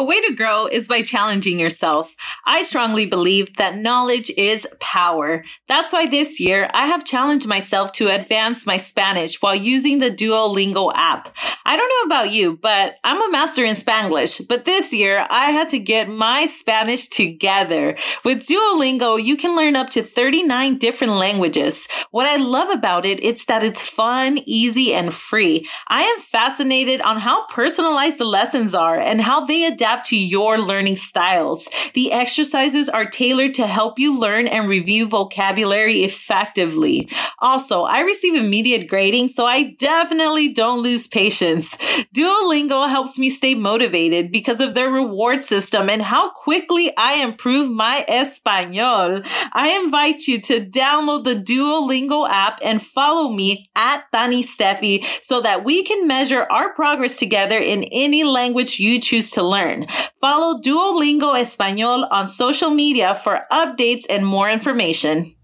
A way to grow is by challenging yourself. I strongly believe that knowledge is power. That's why this year I have challenged myself to advance my Spanish while using the Duolingo app. I don't know about you, but I'm a master in Spanglish, but this year I had to get my Spanish together. With Duolingo, you can learn up to 39 different languages. What I love about it, it's that it's fun, easy, and free. I am fascinated on how personalized the lessons are and how they adapt to your learning styles. The exercises are tailored to help you learn and review vocabulary effectively. Also, I receive immediate grading, so I definitely don't lose patience. Duolingo helps me stay motivated because of their reward system and how quickly I improve my Espanol. I invite you to download the Duolingo app and follow me at Tanie Stefy so that we can measure our progress together in any language you choose to learn. Follow Duolingo Espanol on social media for updates and more information.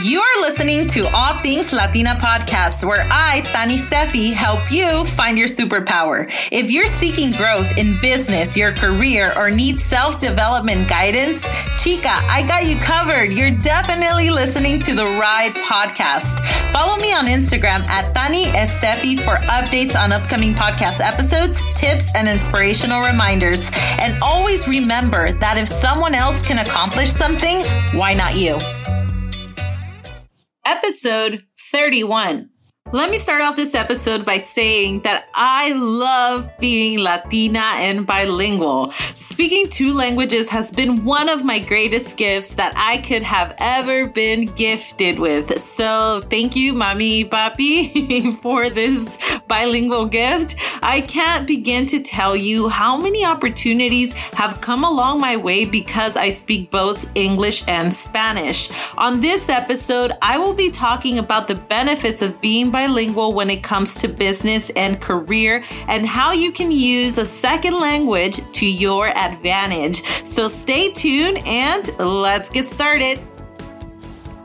You're listening to All Things Latina podcast, where I, Tanie Stefy, help you find your superpower. If you're seeking growth in business, your career, or need self development guidance, chica, I got you covered. You're definitely listening to the Ride podcast. Follow me on Instagram at Tanie Stefy for updates on upcoming podcast episodes, tips, and inspirational reminders. And always remember that if someone else can accomplish something, why not you? Episode 31. Let me start off this episode by saying that I love being Latina and bilingual. Speaking two languages has been one of my greatest gifts that I could have ever been gifted with. So thank you, Mommy Papi, for this bilingual gift. I can't begin to tell you how many opportunities have come along my way because I speak both English and Spanish. On this episode, I will be talking about the benefits of being bilingual bilingual when it comes to business and career and how you can use a second language to your advantage. So stay tuned and let's get started.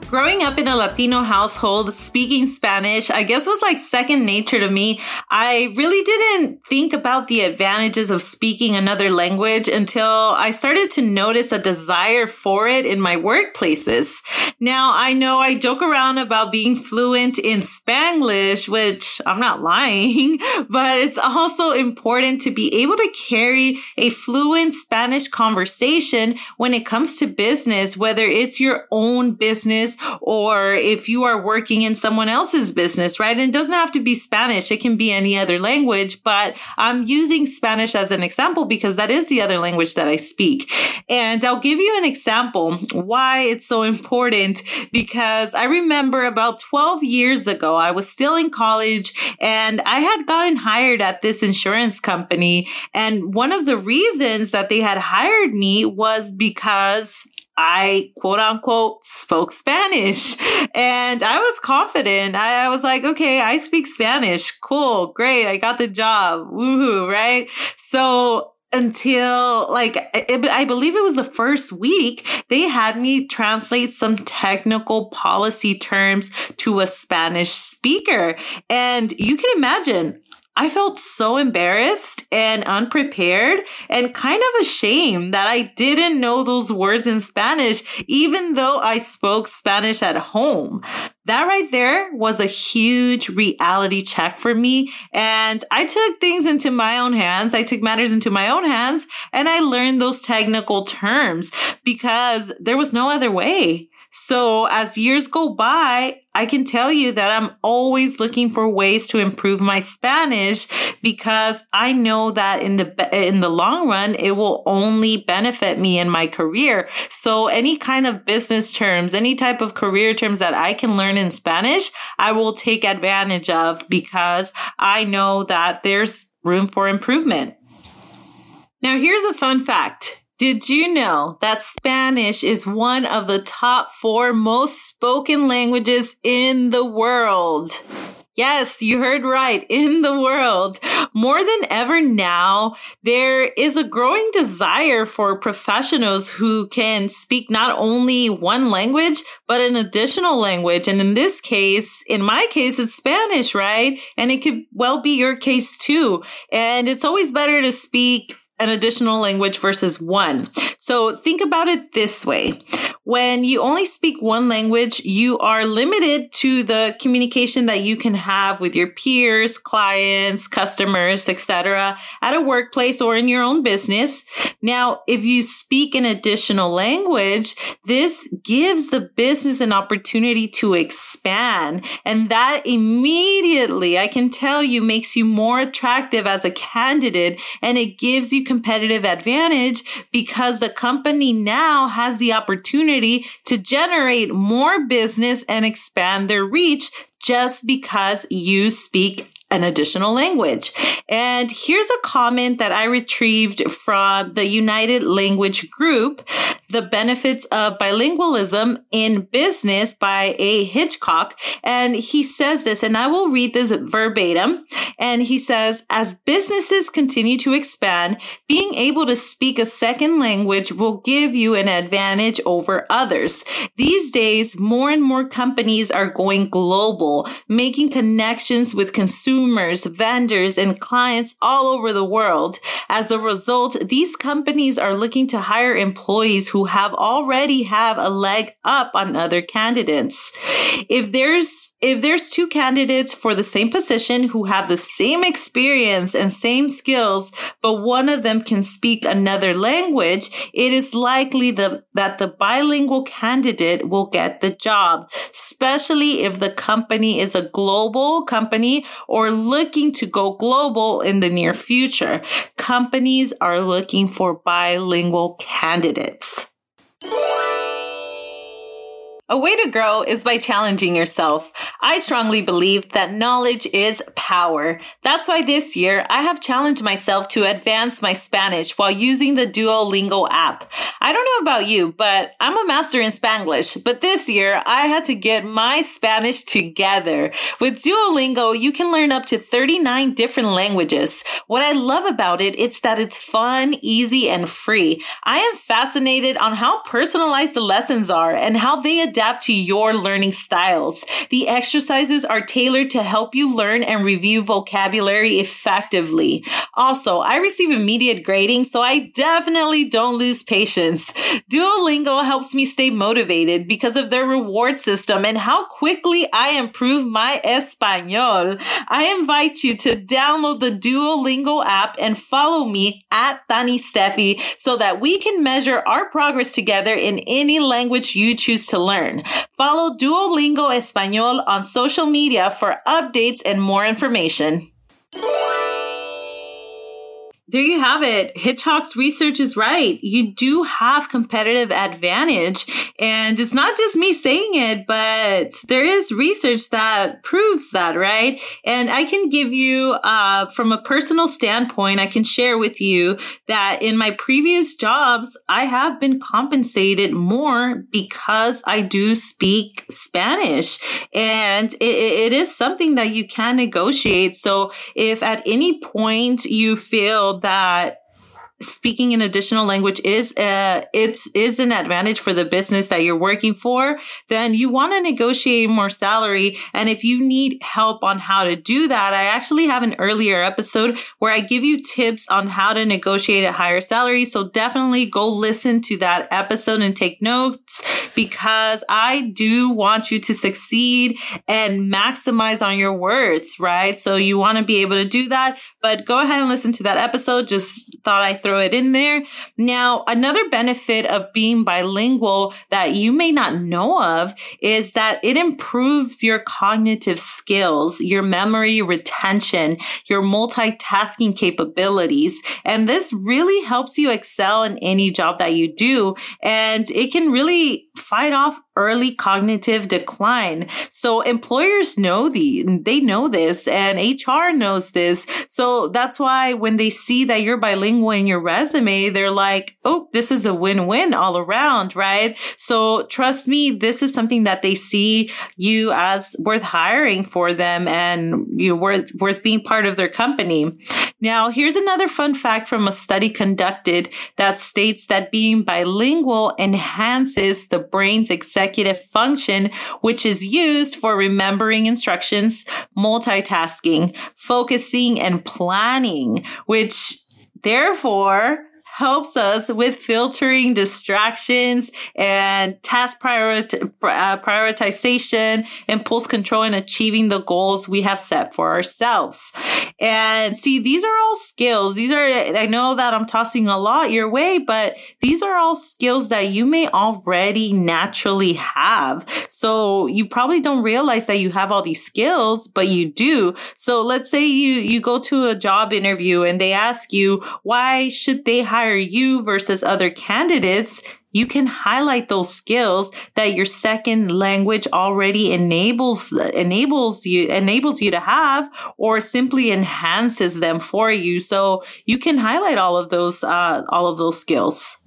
Growing up in a Latino household, speaking Spanish, I guess was like second nature to me. I really didn't think about the advantages of speaking another language until I started to notice a desire for it in my workplaces. Now, I know I joke around about being fluent in Spanglish, which I'm not lying, but it's also important to be able to carry a fluent Spanish conversation when it comes to business, whether it's your own business or if you are working in someone else's business, right? And it doesn't have to be Spanish. It can be any other language, but I'm using Spanish as an example because that is the other language that I speak. And I'll give you an example why it's so important because I remember about 12 years ago, I was still in college and I had gotten hired at this insurance company. And one of the reasons that they had hired me was because I quote unquote spoke Spanish and I was confident. I, I, was like, okay, I speak Spanish. Cool. Great. I got the job. Woohoo. Right. So until like it, I believe it was the first week they had me translate some technical policy terms to a Spanish speaker and you can imagine I felt so embarrassed and unprepared and kind of ashamed that I didn't know those words in Spanish, even though I spoke Spanish at home. That right there was a huge reality check for me. And I took things into my own hands. I took matters into my own hands and I learned those technical terms because there was no other way. So as years go by, I can tell you that I'm always looking for ways to improve my Spanish because I know that in the in the long run it will only benefit me in my career. So any kind of business terms, any type of career terms that I can learn in Spanish, I will take advantage of because I know that there's room for improvement. Now here's a fun fact. Did you know that Spanish is one of the top four most spoken languages in the world? Yes, you heard right. In the world. More than ever now, there is a growing desire for professionals who can speak not only one language, but an additional language. And in this case, in my case, it's Spanish, right? And it could well be your case too. And it's always better to speak an additional language versus one. So think about it this way. When you only speak one language, you are limited to the communication that you can have with your peers, clients, customers, etc. at a workplace or in your own business. Now, if you speak an additional language, this gives the business an opportunity to expand. And that immediately, I can tell you, makes you more attractive as a candidate and it gives you competitive advantage because the company now has the opportunity to generate more business and expand their reach just because you speak an additional language. And here's a comment that I retrieved from the United Language Group, The Benefits of Bilingualism in Business by A. Hitchcock. And he says this, and I will read this verbatim. And he says, as businesses continue to expand, being able to speak a second language will give you an advantage over others. These days, more and more companies are going global, making connections with consumers vendors, and clients all over the world. As a result, these companies are looking to hire employees who have already have a leg up on other candidates. If there's if there's two candidates for the same position who have the same experience and same skills, but one of them can speak another language, it is likely the, that the bilingual candidate will get the job, especially if the company is a global company or looking to go global in the near future. Companies are looking for bilingual candidates. A way to grow is by challenging yourself. I strongly believe that knowledge is power. That's why this year I have challenged myself to advance my Spanish while using the Duolingo app. I don't know about you, but I'm a master in Spanglish, but this year I had to get my Spanish together. With Duolingo, you can learn up to 39 different languages. What I love about it, it's that it's fun, easy, and free. I am fascinated on how personalized the lessons are and how they adapt adapt to your learning styles. The exercises are tailored to help you learn and review vocabulary effectively. Also, I receive immediate grading, so I definitely don't lose patience. Duolingo helps me stay motivated because of their reward system and how quickly I improve my Espanol. I invite you to download the Duolingo app and follow me at Tanie Stefy so that we can measure our progress together in any language you choose to learn learn. Follow Duolingo Español on social media for updates and more information there you have it. Hitchcock's research is right. You do have competitive advantage. And it's not just me saying it, but there is research that proves that, right? And I can give you, uh, from a personal standpoint, I can share with you that in my previous jobs, I have been compensated more because I do speak Spanish. And it, it is something that you can negotiate. So if at any point you feel that speaking an additional language is uh it's is an advantage for the business that you're working for then you want to negotiate more salary. And if you need help on how to do that i actually have an earlier episode where i give you tips on how to negotiate a higher salary. So definitely go listen to that episode and take notes because i do want you to succeed and maximize on your worth right? So you want to be able to do that. But go ahead and listen to that episode. Just thought i throw it in there. Now, another benefit of being bilingual that you may not know of is that it improves your cognitive skills, your memory retention, your multitasking capabilities. And this really helps you excel in any job that you do. And it can really fight off early cognitive decline. So employers know the, they know this and HR knows this. So that's why when they see that you're bilingual in your resume, they're like, Oh, this is a win-win all around, right? So trust me, this is something that they see you as worth hiring for them and you worth, worth being part of their company. Now, here's another fun fact from a study conducted that states that being bilingual enhances the brain's executive function, which is used for remembering instructions, multitasking, focusing, and planning, which therefore helps us with filtering distractions and task priority, uh, prioritization, impulse control, and achieving the goals we have set for ourselves. And see, these are all skills. These are, I know that I'm tossing a lot your way, but these are all skills that you may already naturally have. So you probably don't realize that you have all these skills, but you do. So let's say you, you go to a job interview and they ask you, why should they hire you versus other candidates, you can highlight those skills that your second language already enables enables you enables you to have or simply enhances them for you. So you can highlight all of those uh, all of those skills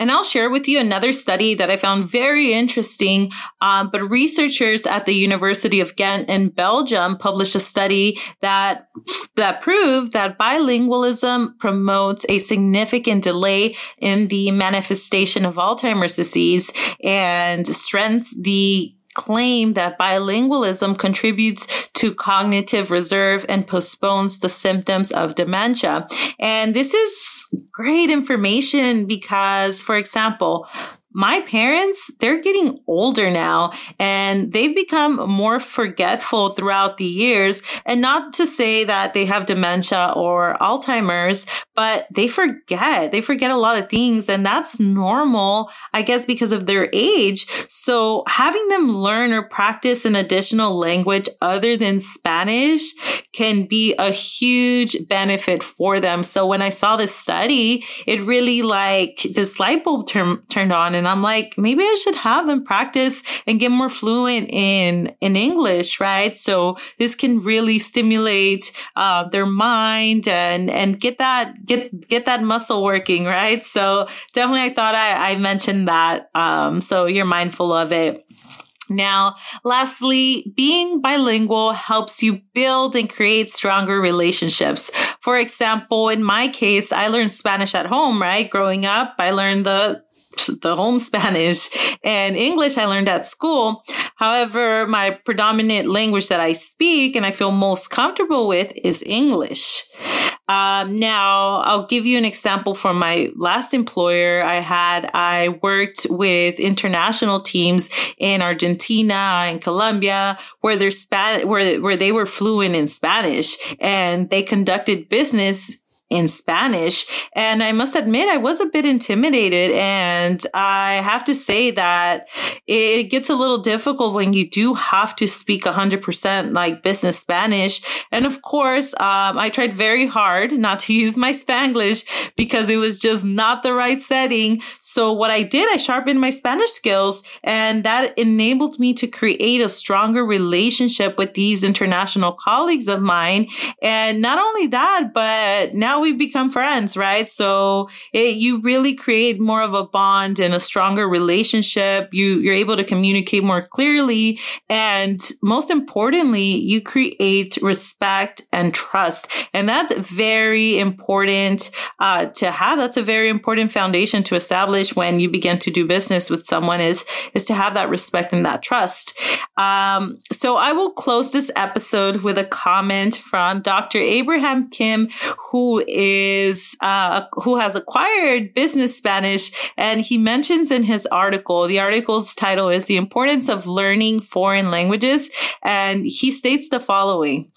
and I'll share with you another study that I found very interesting. Um, but researchers at the University of Ghent in Belgium published a study that that proved that bilingualism promotes a significant delay in the manifestation of Alzheimer's disease and strengthens the claim that bilingualism contributes to cognitive reserve and postpones the symptoms of dementia. And this is great information because, for example, my parents, they're getting older now and they've become more forgetful throughout the years. And not to say that they have dementia or Alzheimer's, but they forget. They forget a lot of things. And that's normal, I guess, because of their age. So having them learn or practice an additional language other than Spanish can be a huge benefit for them. So when I saw this study, it really like this light bulb term, turned on and I'm like, maybe I should have them practice and get more fluent in, in English, right? So this can really stimulate, uh, their mind and, and get that, get, get that muscle working, right? So definitely I thought I, I mentioned that. Um, so you're mindful of it. Now, lastly, being bilingual helps you build and create stronger relationships. For example, in my case, I learned Spanish at home, right? Growing up, I learned the the home Spanish and English I learned at school. However, my predominant language that I speak and I feel most comfortable with is English. Um, now, I'll give you an example from my last employer I had. I worked with international teams in Argentina and Colombia where their Spanish, where, where they were fluent in Spanish and they conducted business in Spanish. And I must admit, I was a bit intimidated. And I have to say that it gets a little difficult when you do have to speak 100% like business Spanish. And of course, um, I tried very hard not to use my Spanglish because it was just not the right setting. So what I did, I sharpened my Spanish skills and that enabled me to create a stronger relationship with these international colleagues of mine. And not only that, but now we've become friends, right? So it, you really create more of a bond and a stronger relationship. You, you're able to communicate more clearly. And most importantly, you create respect and trust. And that's very important uh, to have. That's a very important foundation to establish when you begin to do business with someone is, is to have that respect and that trust. Um, so I will close this episode with a comment from Dr. Abraham Kim, who is uh, who has acquired business Spanish, and he mentions in his article. The article's title is "The Importance of Learning Foreign Languages," and he states the following.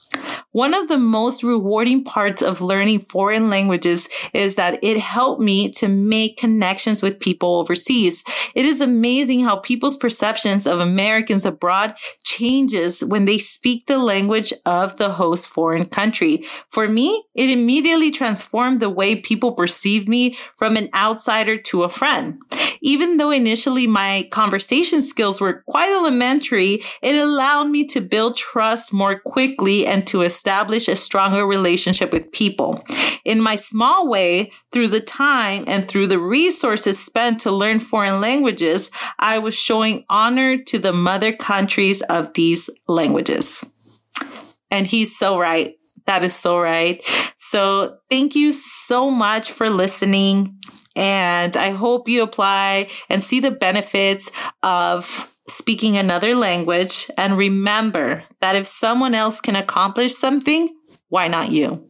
One of the most rewarding parts of learning foreign languages is that it helped me to make connections with people overseas. It is amazing how people's perceptions of Americans abroad changes when they speak the language of the host foreign country. For me, it immediately transformed the way people perceive me from an outsider to a friend. Even though initially my conversation skills were quite elementary, it allowed me to build trust more quickly and to establish a stronger relationship with people. In my small way, through the time and through the resources spent to learn foreign languages, I was showing honor to the mother countries of these languages. And he's so right. That is so right. So thank you so much for listening. And I hope you apply and see the benefits of speaking another language. And remember that if someone else can accomplish something, why not you?